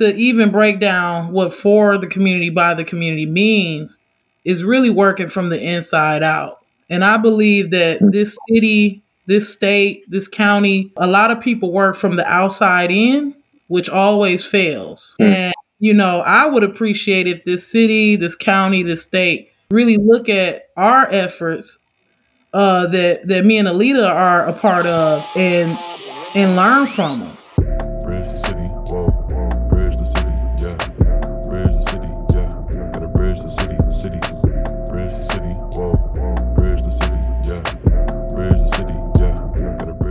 to even break down what for the community by the community means is really working from the inside out. And I believe that this city, this state, this county, a lot of people work from the outside in, which always fails. Mm. And, you know, I would appreciate if this city, this county, this state really look at our efforts uh, that that me and Alita are a part of and and learn from them.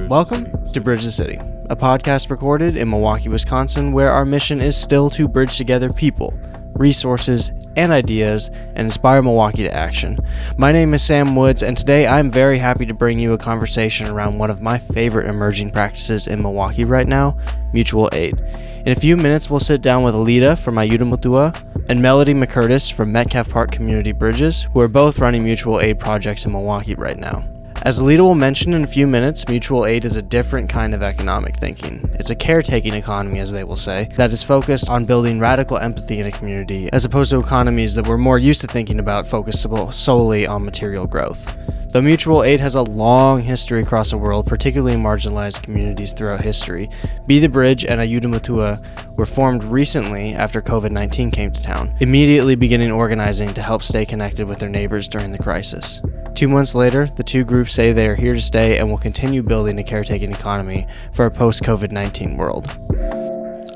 Bridge. Welcome to Bridge the City, a podcast recorded in Milwaukee, Wisconsin, where our mission is still to bridge together people resources, and ideas and inspire Milwaukee to action. My name is Sam Woods, and today I'm very happy to bring you a conversation around one of my favorite emerging practices in Milwaukee right now mutual aid. In a few minutes, we'll sit down with Alita from Ayuda Mutua and Melody McCurtis from Metcalfe Park Community Bridges, who are both running mutual aid projects in Milwaukee right now. As Alita will mention in a few minutes, mutual aid is a different kind of economic thinking. It's a caretaking economy, as they will say, that is focused on building radical empathy in a community, as opposed to economies that we're more used to thinking about focused solely on material growth. Though mutual aid has a long history across the world, particularly in marginalized communities throughout history, Be the Bridge and Ayuda Mutua were formed recently after COVID 19 came to town, immediately beginning organizing to help stay connected with their neighbors during the crisis. Two months later, the two groups say they are here to stay and will continue building a caretaking economy for a post COVID 19 world.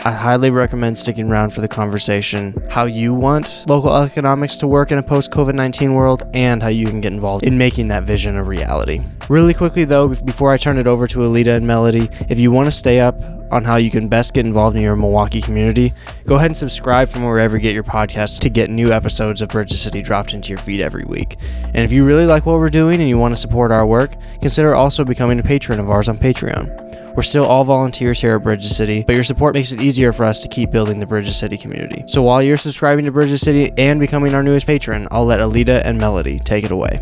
I highly recommend sticking around for the conversation how you want local economics to work in a post COVID 19 world and how you can get involved in making that vision a reality. Really quickly, though, before I turn it over to Alita and Melody, if you want to stay up on how you can best get involved in your Milwaukee community, go ahead and subscribe from wherever you get your podcasts to get new episodes of Bridge the City dropped into your feed every week. And if you really like what we're doing and you want to support our work, consider also becoming a patron of ours on Patreon. We're still all volunteers here at Bridge the City, but your support makes it easier for us to keep building the Bridge the City community. So while you're subscribing to Bridge the City and becoming our newest patron, I'll let Alita and Melody take it away.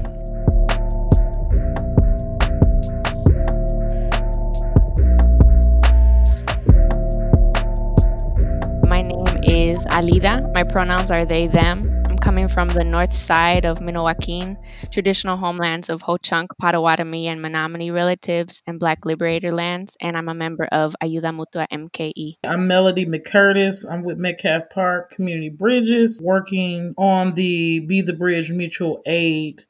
My name is Alita. My pronouns are they, them coming from the north side of Minoaquin, traditional homelands of Ho-Chunk, Potawatomi, and Menominee relatives, and Black Liberator lands, and I'm a member of Ayuda Mutua MKE. I'm Melody McCurtis. I'm with Metcalfe Park Community Bridges, working on the Be the Bridge Mutual Aid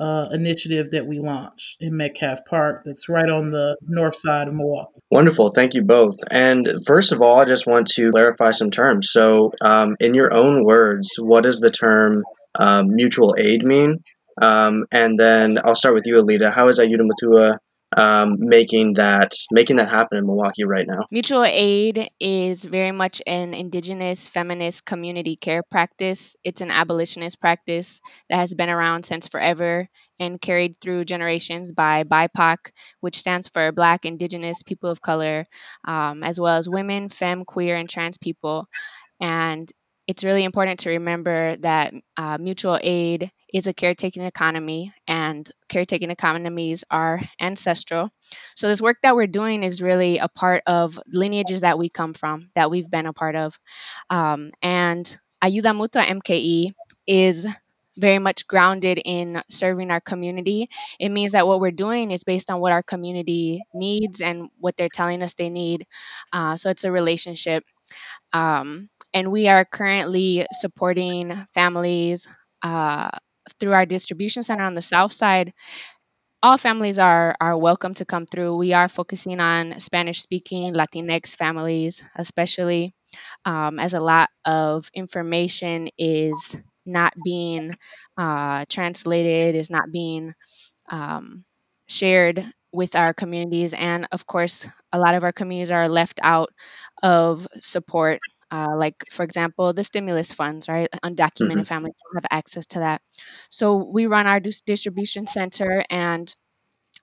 uh, initiative that we launched in Metcalfe Park that's right on the north side of Milwaukee. Wonderful. Thank you both. And first of all, I just want to clarify some terms. So, um, in your own words, what does the term um, mutual aid mean? Um, and then I'll start with you, Alita. How is Ayuda Mutua um, making that making that happen in Milwaukee right now. Mutual aid is very much an indigenous feminist community care practice. It's an abolitionist practice that has been around since forever and carried through generations by BIPOC, which stands for Black, Indigenous, People of Color, um, as well as women, femme, queer, and trans people. And it's really important to remember that uh, mutual aid is a caretaking economy, and caretaking economies are ancestral. So, this work that we're doing is really a part of lineages that we come from, that we've been a part of. Um, and Ayuda Mutua MKE is very much grounded in serving our community. It means that what we're doing is based on what our community needs and what they're telling us they need. Uh, so, it's a relationship. Um, and we are currently supporting families uh, through our distribution center on the south side all families are are welcome to come through. We are focusing on Spanish speaking Latinx families, especially um, as a lot of information is not being uh, translated, is not being um, shared with our communities, and of course, a lot of our communities are left out of support uh, like for example the stimulus funds right undocumented mm-hmm. families don't have access to that so we run our dis- distribution center and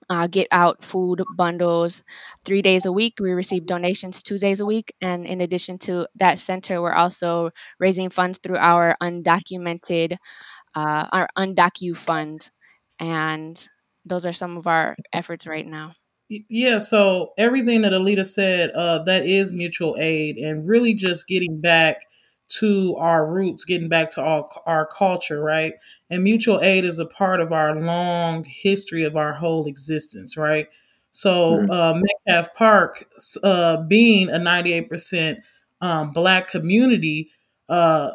uh, get out food bundles three days a week. We receive donations two days a week. And in addition to that center, we're also raising funds through our undocumented, uh, our undocu fund. And those are some of our efforts right now. Yeah, so everything that Alita said, uh, that is mutual aid, and really just getting back to our roots, getting back to our, our culture, right? And mutual aid is a part of our long history of our whole existence, right? So Mhm. uh, Metcalfe Park, uh, being a 98% um, black community, uh,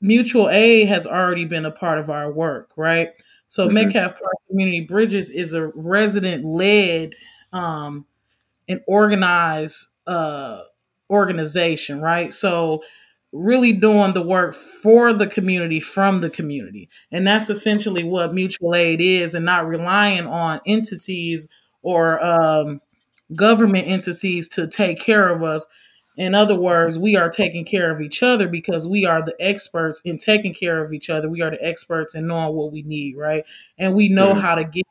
mutual aid has already been a part of our work, right? So Mhm. Metcalfe Park Community Bridges is a resident led um, an organized uh, organization, right? So really doing the work for the community from the community. And that's essentially what mutual aid is and not relying on entities or um, government entities to take care of us. In other words, we are taking care of each other because we are the experts in taking care of each other. We are the experts in knowing what we need, right? And we know how to get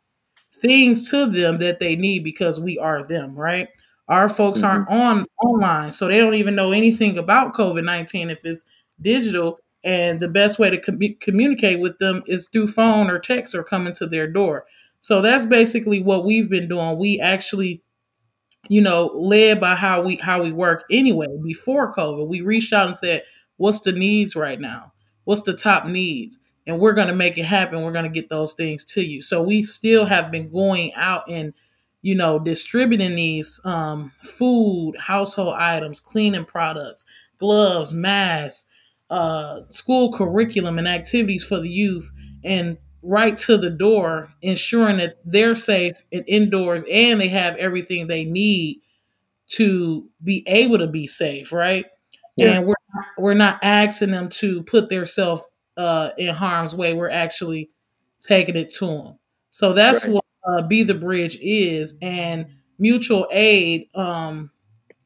things to them that they need because we are them, right? Our folks Mhm. aren't on online, so they don't even know anything about COVID 19 if it's digital. And the best way to com- communicate with them is through phone or text or coming to their door. So that's basically what we've been doing. We actually you know, led by how we how we work anyway. Before COVID, we reached out and said, "What's the needs right now? What's the top needs?" And we're going to make it happen. We're going to get those things to you. So we still have been going out and, you know, distributing these um, food, household items, cleaning products, gloves, masks, uh, school curriculum, and activities for the youth, and right to the door, ensuring that they're safe and indoors and they have everything they need to be able to be safe, right? Yeah. And we're we're not asking them to put themselves uh, in harm's way. We're actually taking it to them. So that's Right. what uh, Be the Bridge is, and mutual aid um,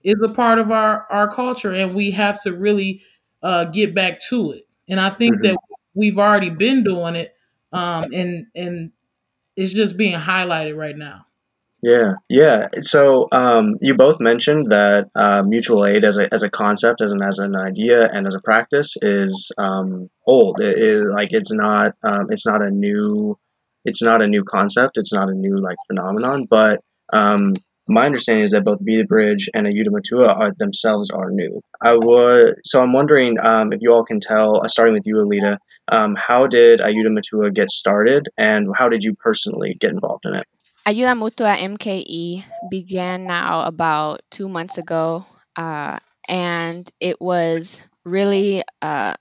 is a part of our our culture, and we have to really uh, get back to it. And I think Mhm. that we've already been doing it, um, and and it's just being highlighted right now. Yeah, yeah. So um, you both mentioned that uh, mutual aid as a, as a concept, as an as an idea, and as a practice is um, old. It is like it's not um, it's not a new it's not a new concept. It's not a new like phenomenon. But um, my understanding is that both Be the Bridge and Ayuda Mutua are themselves are new. I would so I'm wondering um, if you all can tell, uh, starting with you, Alita, um, how did Ayuda Mutua get started, and how did you personally get involved in it? Ayuda Mutua MKE began now about two months ago, uh, and it was really uh,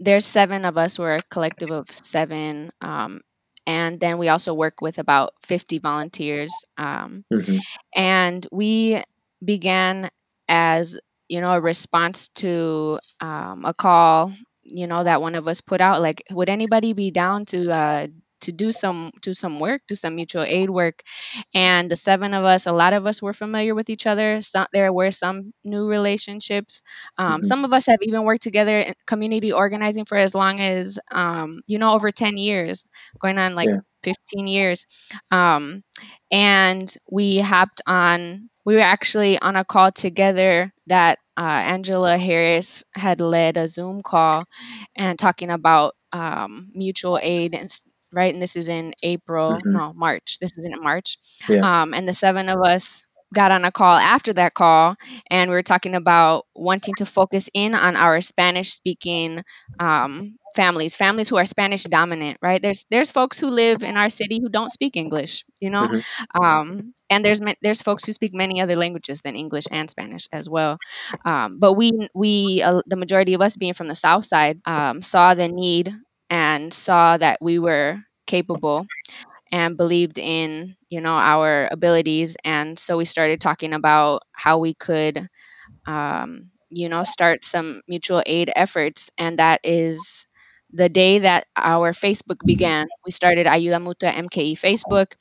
there's seven of us. We're a collective of seven, um, and then we also work with about 50 volunteers. Um, hmm and we began as you know a response to um, a call you know that one of us put out like would anybody be down to uh, to do some do some work do some mutual aid work. And the seven of us a lot of us were familiar with each other. Some, there were some new relationships. Um, hmm some of us have even worked together in community organizing for as long as um, you know over 10 years going on like Yeah. 15 years. Um, and we hopped on we were actually on a call together that uh, angela harris had led a zoom call and talking about um, mutual aid and right? And this is in april hmm no march. This is in march. Yeah. um, and the seven of us got on a call after that call and we were talking about wanting to focus in on our spanish speaking um, families families who are spanish dominant right? There's there's folks who live in our city who don't speak english you know? Hmm um, and there's there's folks who speak many other languages than english and spanish as well. Um, but we we uh, the majority of us being from the south side um, saw the need and saw that we were capable and believed in you know our abilities and so we started talking about how we could um, you know, start some mutual aid efforts. And that is the day that our Facebook began. We started Ayuda Mutua MKE Facebook,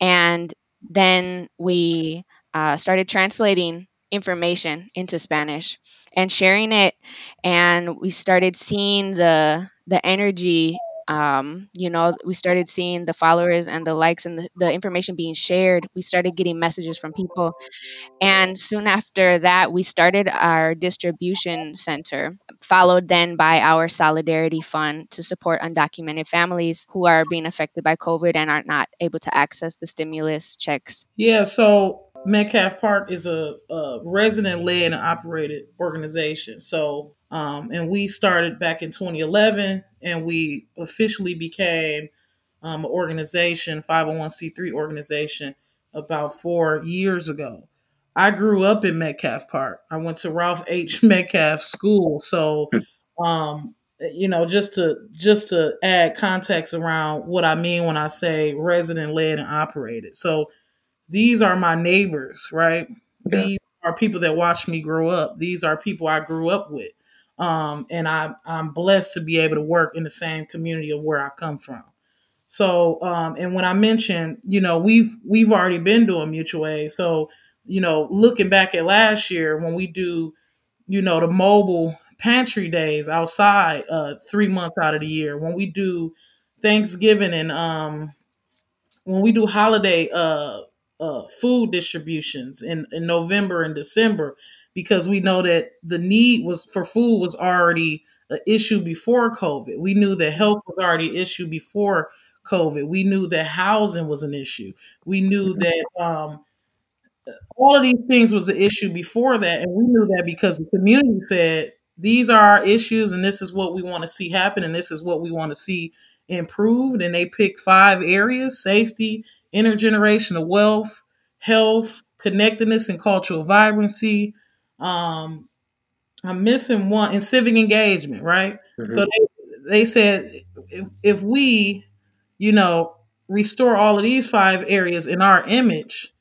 and then we uh, started translating information into Spanish and sharing it. And we started seeing the the energy. Um, you know, we started seeing the followers and the likes and the, the information being shared. We started getting messages from people and soon after that, we started our distribution center, followed then by our Solidarity Fund to support undocumented families who are being affected by COVID and are not able to access the stimulus checks. Yeah, so Metcalfe Park is a, a resident led and operated organization. So, um, and we started back in 2011 and we officially became um, an organization, 501c3 organization, about four years ago. I grew up in Metcalfe Park. I went to Ralph H. Metcalfe School. So, um, you know, just to just to add context around what I mean when I say resident led and operated. So these are my neighbors, right? Yeah. These are people that watched me grow up. These are people I grew up with. Um, and I, I'm blessed to be able to work in the same community of where I come from. So, um, and when I mentioned, you know, we've we've already been doing mutual aid. So, you know, looking back at last year when we do, you know, the mobile pantry days outside, uh, three months out of the year, when we do Thanksgiving and um, when we do holiday uh, uh, food distributions in, in November and December, because we know that the need was for food was already an issue before COVID. We knew that health was already an issue before COVID. We knew that housing was an issue. We knew Mhm. that um, all of these things was an issue before that, and we knew that because the community said these are our issues, and this is what we want to see happen, and this is what we want to see improved. And they picked five areas: safety, intergenerational wealth, health, connectedness, and cultural vibrancy. Um, I'm missing one in civic engagement, right? Mhm. So they they said if if we, you know, restore all of these five areas in our image,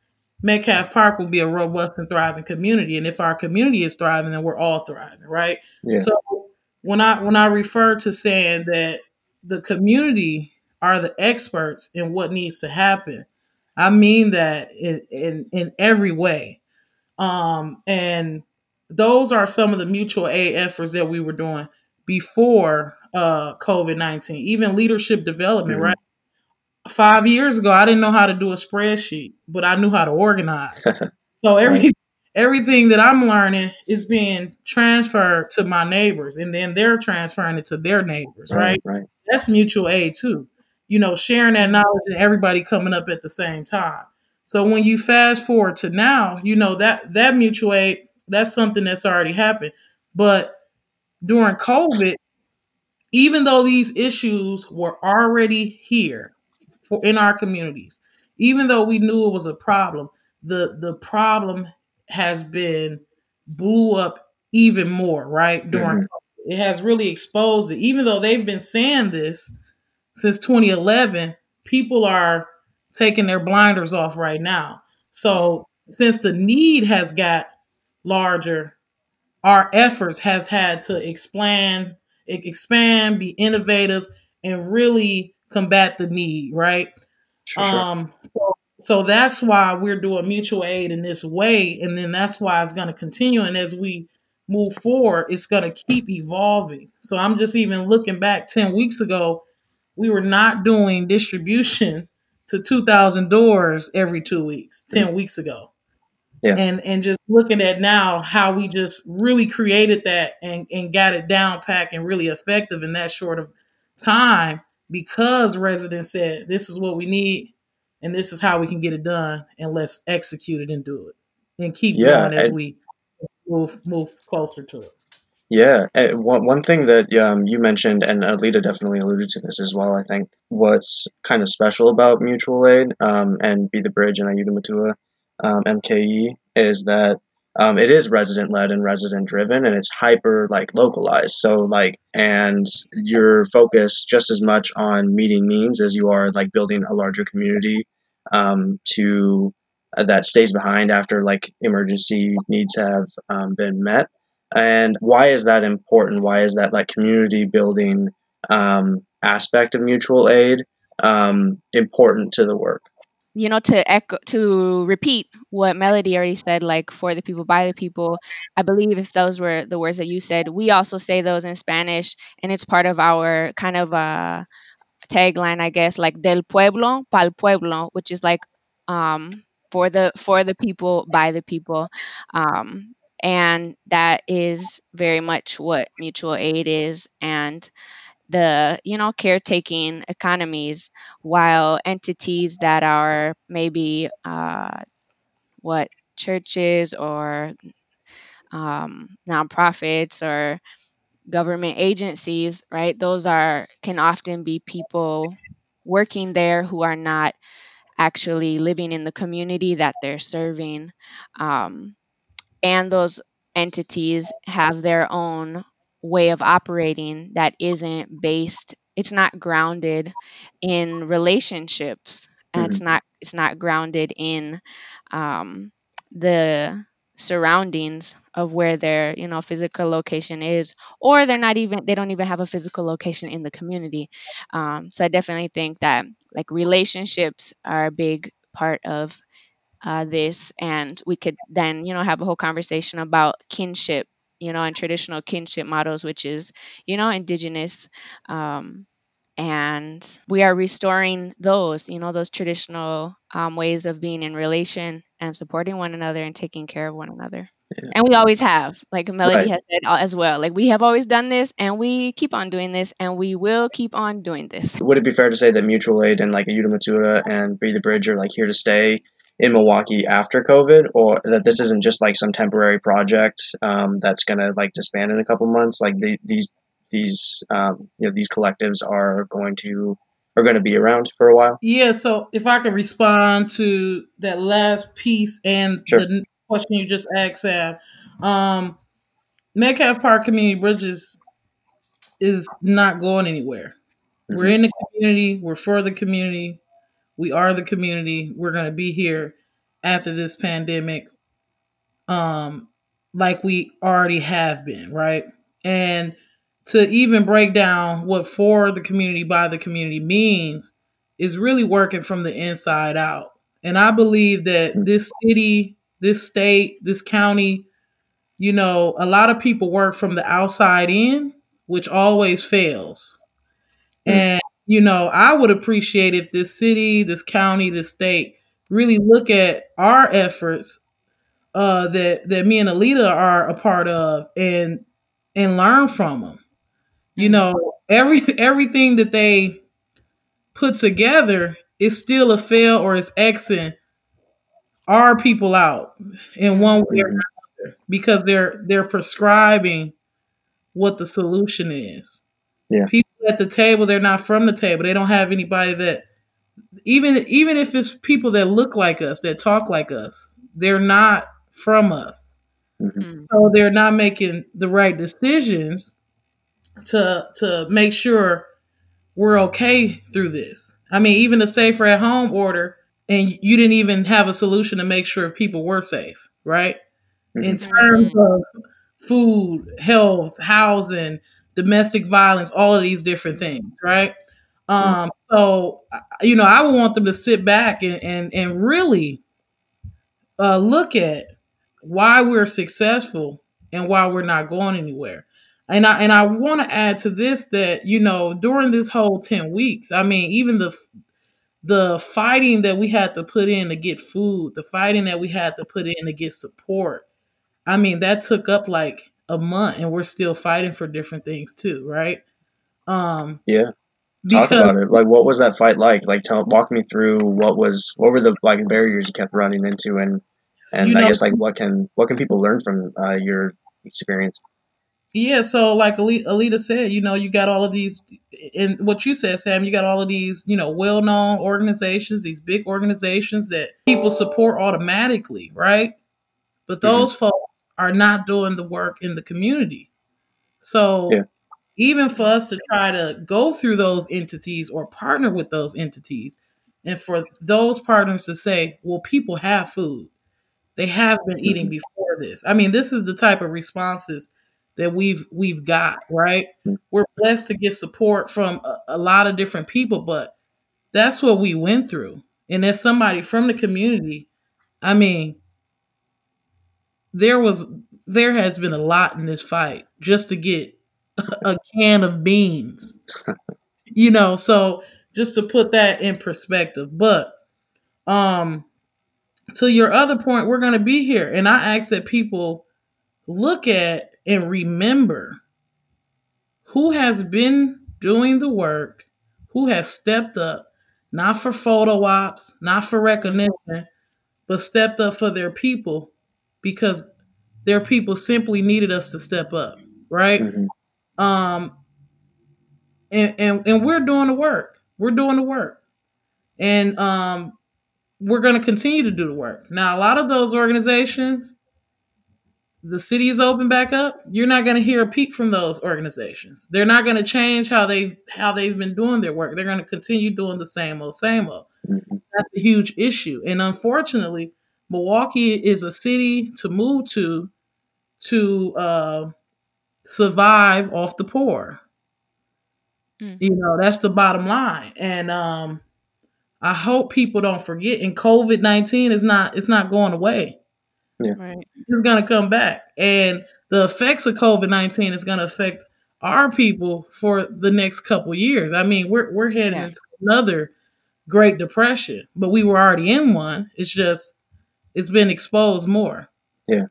Metcalfe Park will be a robust and thriving community. And if our community is thriving, then we're all thriving, right? Yeah. So when I when I refer to saying that the community are the experts in what needs to happen, I mean that in in, in every way. Um, and those are some of the mutual aid efforts that we were doing before uh, COVID 19, even leadership development, Mhm. right? Five years ago, I didn't know how to do a spreadsheet, but I knew how to organize. So every everything that I'm learning is being transferred to my neighbors, and then they're transferring it to their neighbors, Right. right? Right. That's mutual aid too. You know, sharing that knowledge and everybody coming up at the same time. So when you fast forward to now, you know that that mutual aid that's something that's already happened. But during COVID, even though these issues were already here for in our communities, even though we knew it was a problem, the the problem has been blew up even more, right? During Mhm. COVID. it has really exposed it. Even though they've been saying this since 2011, people are taking their blinders off right now. So since the need has got larger, our efforts has had to expand, expand, be innovative, and really combat the need, right? Sure. Sure. Um, so, so that's why we're doing mutual aid in this way, and then that's why it's going to continue. And as we move forward, it's going to keep evolving. So I'm just even looking back ten weeks ago, we were not doing distribution to 2,000 doors every two weeks. Ten weeks ago, Yeah. and and just looking at now how we just really created that and and got it down packed and really effective in that short of time because residents said this is what we need and this is how we can get it done and let's execute it and do it and keep Yeah. going as And we move move closer to it. Yeah, eh, one one thing that um, you mentioned, and Alita definitely alluded to this as well. I think what's kind of special about mutual aid um, and Be the Bridge and Ayuda Mutua um, MKE is that um, it is resident led and resident driven, and it's hyper like localized. So like, and you're focused just as much on meeting needs as you are like building a larger community um, to uh, that stays behind after like emergency needs have um, been met and why is that important? Why is that like community building um, aspect of mutual aid um, important to the work? You know to echo to repeat what melody already said like for the people by the people i believe if those were the words that you said we also say those in spanish and it's part of our kind of uh tagline i guess like del pueblo pal pueblo which is like um for the for the people by the people. Um and that is very much what mutual aid is and the you know caretaking economies while entities that are maybe uh, what churches or um, nonprofits or government agencies, right? Those are can often be people working there who are not actually living in the community that they're serving. Um, and those entities have their own way of operating that isn't based it's not grounded in relationships. And it's not it's not grounded in um, the surroundings of where their you know physical location is or they're not even they don't even have a physical location in the community. Um, so i definitely think that like relationships are a big part of uh, this and we could then you know have a whole conversation about kinship you know and traditional kinship models which is you know indigenous um, and we are restoring those you know those traditional um, ways of being in relation and supporting one another and taking care of one another Yeah. and we always have like melody Right. has said uh, as well like we have always done this and we keep on doing this and we will keep on doing this Would it be fair to say that mutual aid and like Ayuda Mutua and Be the Bridge are like here to stay in Milwaukee after COVID, or that this isn't just like some temporary project um, that's gonna like disband in a couple months? Like the, these these um, you know these collectives are going to are going to be around for a while. Yeah, so if I could respond to that last piece and Sure. the question you just asked, Sam, um, Metcalfe Park Community Bridges is not going anywhere. We're in the community. We're for the community. We are the community. We're going to be here after this pandemic, um, like we already have been, right? And to even break down what for the community by the community means is really working from the inside out. And I believe that this city, this state, this county, you know, a lot of people work from the outside in, which always fails. Mm. And, you know, I would appreciate if this city, this county, this state really look at our efforts uh, that that me and Alita are a part of and and learn from them. You Mhm. know, every everything that they put together is still a fail or is Xing our people out in one way or another because they're they're prescribing what the solution is. Yeah. People at the table, they're not from the table. They don't have anybody that even even if it's people that look like us, that talk like us, they're not from us. Mhm. Mm. So they're not making the right decisions to to make sure we're okay through this. I mean, even the safer at home order, and you didn't even have a solution to make sure people were safe, right? In Mhm. terms of food, health, housing, domestic violence, all of these different things, right? Um, so you know, I would want them to sit back and and, and really uh, look at why we're successful and why we're not going anywhere. And I and I want to add to this that you know during this whole ten weeks, I mean, even the the fighting that we had to put in to get food, the fighting that we had to put in to get support. I mean, that took up like a month, and we're still fighting for different things too, right? Um, Yeah. Talk about it. Like, what was that fight like? Like, tell, walk me through what was, what were the like barriers you kept running into, and and You I guess like what can what can people learn from uh, your experience? Yeah, so like Alita said, you know, you got all of these, and what you said, Sam, you got all of these, you know, well known organizations, these big organizations that people support automatically, right? But those folks are not doing the work in the community. So Yeah. even for us to try to go through those entities or partner with those entities, and for those partners to say, well, people have food, they have been eating Mhm. before this. I mean, this is the type of responses that we've we've got, right? Mhm. We're blessed to get support from a, a lot of different people, but that's what we went through. And as somebody from the community, I mean, there was there has been a lot in this fight just to get a can of beans. you know, so just to put that in perspective. But um to your other point, we're going to be here. And I ask that people look at and remember who has been doing the work, who has stepped up, not for photo ops, not for recognition, but stepped up for their people because their people simply needed us to step up, right? Mm-hmm. Um, and, and and we're doing the work. We're doing the work, and um, we're going to continue to do the work. Now, a lot of those organizations, the city is open back up. You're not going to hear a peep from those organizations. They're not going to change how they how they've been doing their work. They're going to continue doing the same old, same old. Mm-hmm. That's a huge issue, and unfortunately, Milwaukee is a city to move to to uh, survive off the poor. Mm. You know, that's the bottom line. And um, I hope people don't forget. And COVID nineteen is not it's not going away. Right. It's gonna come back. And the effects of COVID nineteen is gonna affect our people for the next couple years. I mean, we're we're heading Yeah. into another Great Depression, but we were already in one. It's just it's been exposed more. Yeah.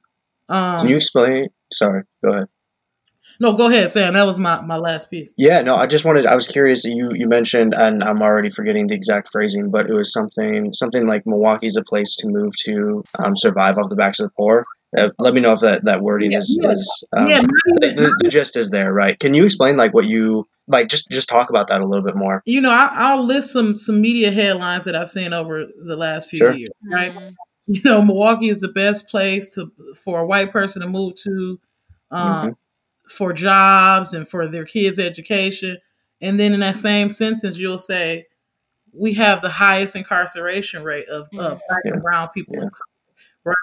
Um, Can you explain? Sorry, go ahead. no, go ahead, Sam. That was my, my last piece. Yeah, no, I just wanted. I was curious. You you mentioned, and I'm already forgetting the exact phrasing, but it was something something like Milwaukee's a place to move to um, survive off the backs of the poor. Uh, let me know if that, that wording Yeah, is yeah. is um, yeah, the, even- the, the gist is there, right? Can you explain like what you like? Just just talk about that a little bit more. you know, I, I'll list some some media headlines that I've seen over the last few Sure. years. Right, Mm. you know, Milwaukee is the best place to for a white person to move to, um, Mhm. for jobs and for their kids' education. And then in that same sentence, you'll say, "We have the highest incarceration rate of, of black and brown people." Yeah. color," Right?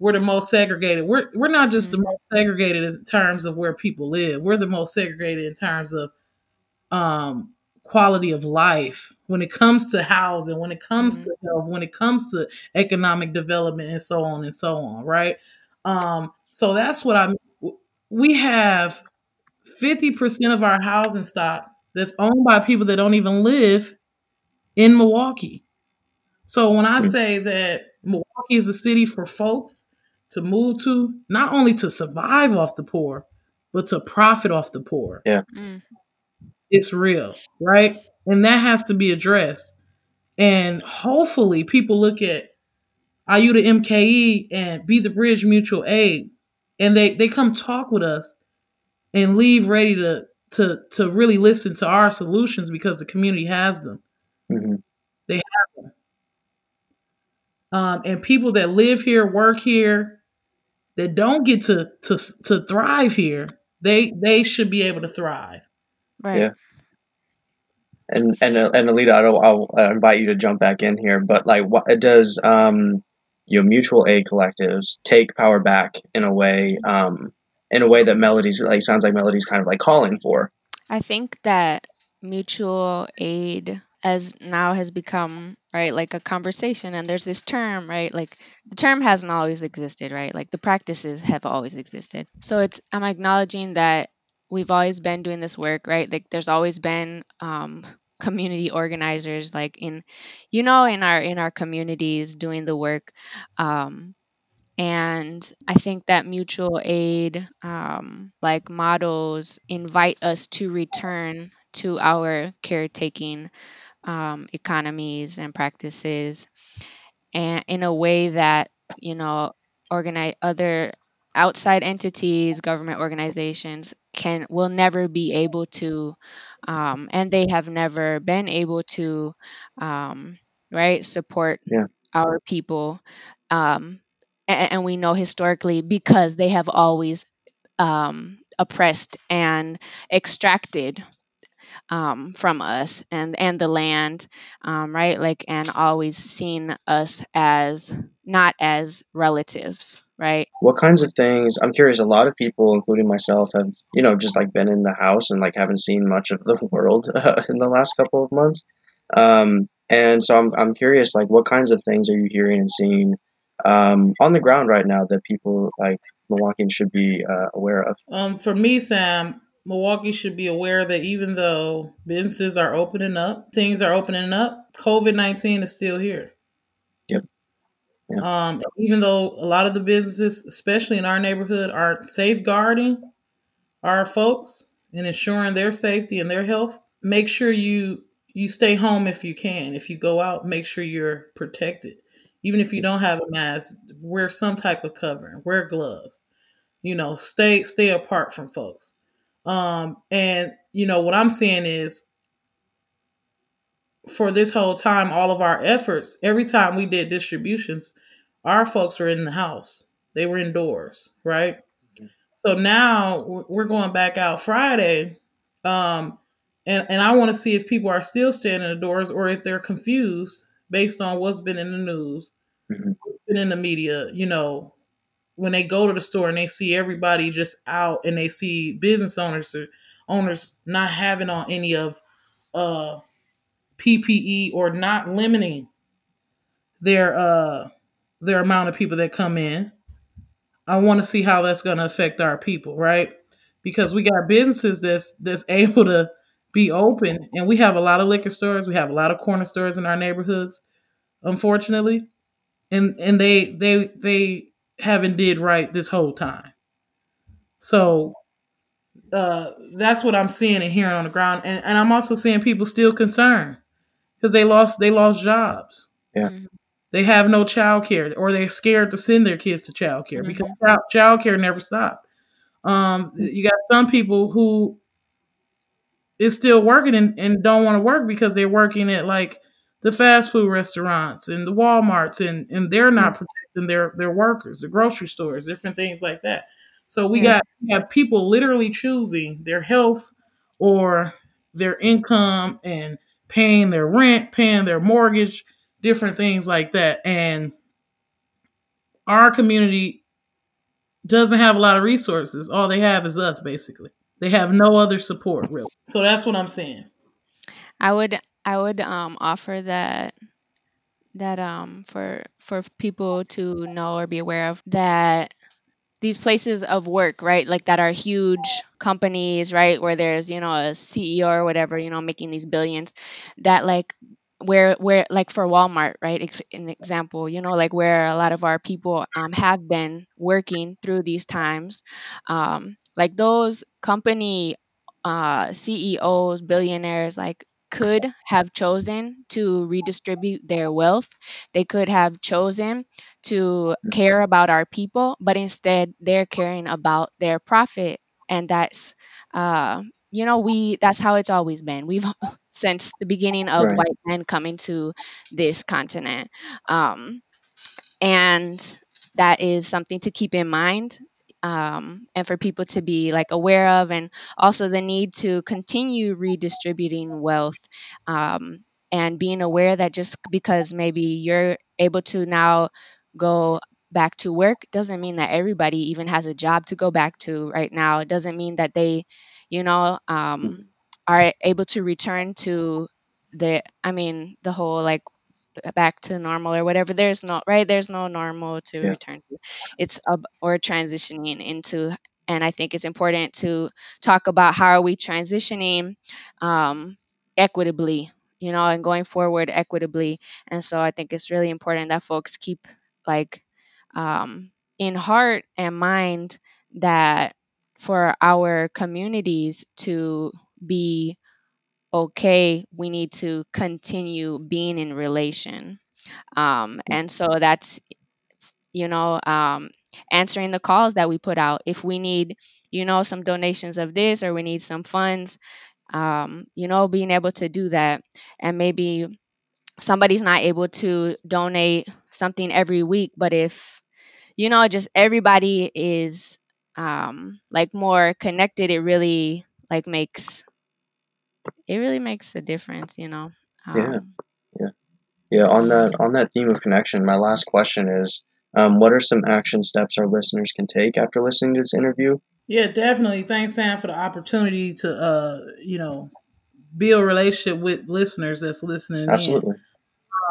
We're the most segregated. We're we're not just the Mhm. most segregated in terms of where people live. We're the most segregated in terms of um, quality of life when it comes to housing, when it comes Mhm. to health, when it comes to economic development, and so on and so on, right? Um, so that's what I we have 50% of our housing stock that's owned by people that don't even live in Milwaukee. So when I Mm. say that Milwaukee is a city for folks to move to, not only to survive off the poor, but to profit off the poor Mm. it's real, right? And that has to be addressed. And hopefully, people look at Ayuda MKE and Be the Bridge Mutual Aid, and they they come talk with us and leave ready to to to really listen to our solutions because the community has them. hmm They have them. Um, and people that live here, work here, that don't get to to to thrive here, they they should be able to thrive. Right. Yeah. And and and Alita, I'll, I'll uh, invite you to jump back in here. But like, what does um, you know, mutual aid collectives take power back in a way, um, in a way that Melody's like sounds like Melody's kind of like calling for. I think that mutual aid as now has become right like a conversation and there's this term right like the term hasn't always existed right like the practices have always existed so it's i'm acknowledging that we've always been doing this work right? Like there's always been um community organizers like in you know in our in our communities doing the work. Um and I think that mutual aid, um, like models, invite us to return to our caretaking um, economies and practices, and in a way that you know, organize other outside entities, government organizations can will never be able to, um, and they have never been able to, um, right, support Yeah. our people. Um, a- and we know historically because they have always um, oppressed and extracted um, from us and and the land um, right like and always seen us as not as relatives right What kinds of things? I'm curious. A lot of people, including myself, have you know just like been in the house and like haven't seen much of the world uh, in the last couple of months. Um, and so I'm I'm curious, like, what kinds of things are you hearing and seeing um, on the ground right now that people like Milwaukeeans should be uh, aware of? Um, for me, Sam, Milwaukee should be aware that even though businesses are opening up, things are opening up, COVID 19 is still here. Yep. Um, even though a lot of the businesses, especially in our neighborhood, are safeguarding our folks and ensuring their safety and their health, make sure you you stay home if you can. If you go out, make sure you're protected. Even if you don't have a mask, wear some type of covering, wear gloves. You know, stay stay apart from folks. Um, and you know what I'm saying is for this whole time, all of our efforts, every time we did distributions, our folks were in the house. They were indoors, right? So now we're going back out Friday. Um, and, and I want to see if people are still staying in the doors or if they're confused based on what's been in the news, Mhm. what's been in the media, you know, when they go to the store and they see everybody just out and they see business owners or owners not having on any of uh PPE or not limiting their uh their amount of people that come in. I want to see how that's going to affect our people, right? Because we got businesses that's that's able to be open and we have a lot of liquor stores, we have a lot of corner stores in our neighborhoods, unfortunately. And and they they they haven't did right this whole time. So uh that's what I'm seeing and hearing on the ground. And, and I'm also seeing people still concerned because they lost they lost jobs. Yeah. Mhm. They have no child care or they're scared to send their kids to child care because Mhm. child, child care never stopped. Um, you got some people who is still working and, and don't want to work because they're working at like the fast food restaurants and the Walmarts and, and they're not protecting their, their workers, the grocery stores, different things like that. So we Yeah. got we have people literally choosing their health or their income and paying their rent, paying their mortgage, different things like that. And our community doesn't have a lot of resources. All they have is us, basically. They have no other support, really. So that's what I'm saying. I would I would um offer that that um for for people to know or be aware of that these places of work, right? Like that are huge companies, right? Where there's, you know, a CEO or whatever, you know, making these billions that like where where like for Walmart, right? An example, you know, like where a lot of our people um, have been working through these times, um, like those company uh, CEOs, billionaires, like could have chosen to redistribute their wealth. They could have chosen to care about our people, but instead they're caring about their profit, and that's uh, you know we that's how it's always been. We've since the beginning of Right. white men coming to this continent. Um, and that is something to keep in mind um, and for people to be like aware of and also the need to continue redistributing wealth um, and being aware that just because maybe you're able to now go back to work doesn't mean that everybody even has a job to go back to right now. It doesn't mean that they you know um, are able to return to the i mean the whole like back to normal or whatever there's no right? There's no normal to Yeah. return to. It's ab- or transitioning into and i think it's important to talk about how are we transitioning um, equitably you know and going forward equitably. And so i think it's really important that folks keep like um, in heart and mind that for our communities to be okay we need to continue being in relation. Um, and so that's you know um, answering the calls that we put out. If we need you know some donations of this or we need some funds um, you know being able to do that. And maybe somebody's not able to donate something every week but if you know just everybody is um, like more connected it really like makes it really makes a difference you know Yeah. um, Yeah, on that on that theme of connection, my last question is, um, what are some action steps our listeners can take after listening to this interview? Yeah, definitely. Thanks, Sam, for the opportunity to, uh, you know, build a relationship with listeners that's listening in. Absolutely.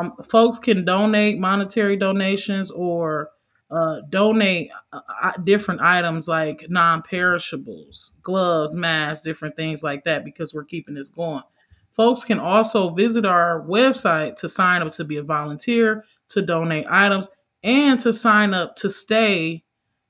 um, folks can donate monetary donations or uh, donate uh, uh, different items like non-perishables, gloves, masks, different things like that because we're keeping this going. Folks can also visit our website to sign up to be a volunteer, to donate items, and to sign up to stay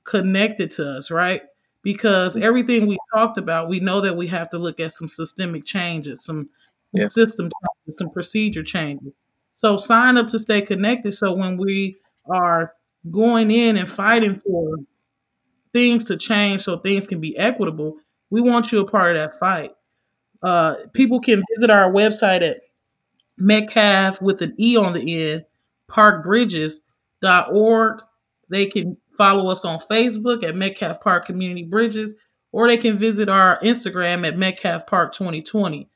connected to us, right? Because everything we talked about, we know that we have to look at some systemic changes, some Yeah. system changes, some procedure changes. So sign up to stay connected. So when we are going in and fighting for things to change so things can be equitable, we want you a part of that fight. Uh, people can visit our website at Metcalf with an E on the end, parkbridges.org. They can follow us on Facebook at Metcalfe Park Community Bridges, or they can visit our Instagram at Metcalfe Park 2020.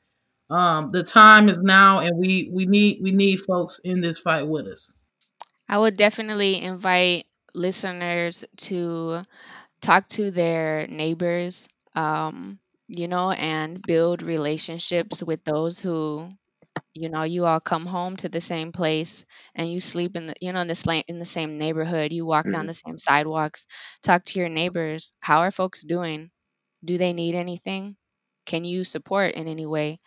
Um, the time is now, and we we need we need folks in this fight with us. I would definitely invite listeners to talk to their neighbors, um, you know, and build relationships with those who you know you all come home to the same place and you sleep in the you know in the sla- in the same neighborhood. You walk down Mhm. the same sidewalks. Talk to your neighbors. How are folks doing? Do they need anything? Can you support in any way?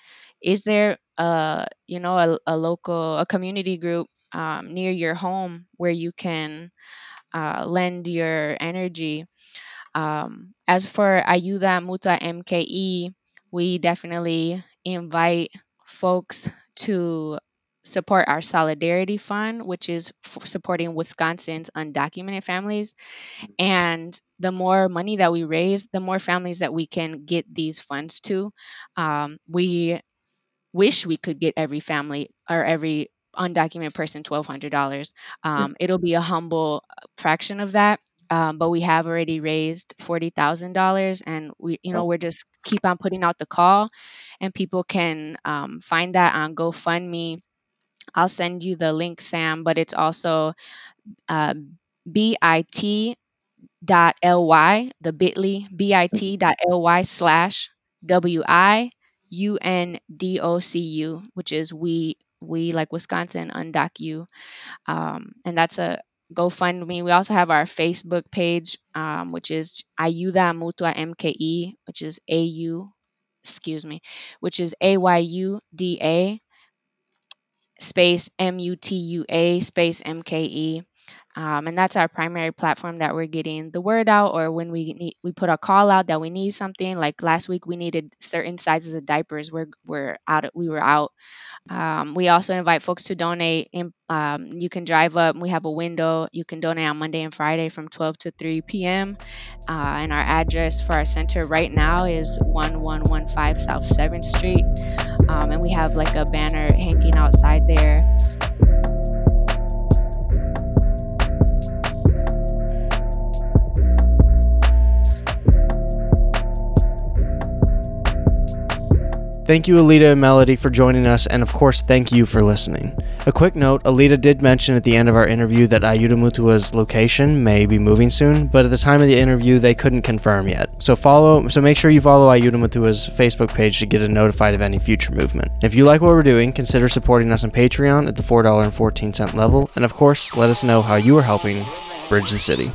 Is there a you know a, a local a community group um, near your home where you can uh, lend your energy um, as for Ayuda Mutua MKE, we definitely invite folks to support our Solidarity Fund, which is supporting Wisconsin's undocumented families. And the more money that we raise, the more families that we can get these funds to. Um, we wish we could get every family or every undocumented person $1,200. Um, it'll be a humble fraction of that. Um, but we have already raised forty thousand dollars, and we, you know, we're just keep on putting out the call, and people can um, find that on GoFundMe. I'll send you the link, Sam, but it's also uh, bit dot ly, the bit.ly, bit dot ly slash w i u n d o c u, which is we we like Wisconsin undock you, um, and that's a GoFundMe. We also have our Facebook page, um, which is Ayuda Mutua MKE, which is A U, excuse me, which is A Y U D A space M U T U A space M K E. Um, and that's our primary platform that we're getting the word out or when we need, we put a call out that we need something. Like last week we needed certain sizes of diapers. We're, we're out we were out. Um, we also invite folks to donate. Um, you can drive up. We have a window. You can donate on monday and friday from 12 to 3 p.m uh, and our address for our center right now is 1115 south 7th street um, and we have like a banner hanging outside there Thank you, Alita and Melody, for joining us, and of course, thank you for listening. A quick note Alita did mention at the end of our interview that Ayuda Mutua's location may be moving soon, but at the time of the interview, they couldn't confirm yet. So follow, so make sure you follow Ayuda Mutua's Facebook page to get notified of any future movement. If you like what we're doing, consider supporting us on Patreon at the $4.14 level, and of course, let us know how you are helping bridge the city.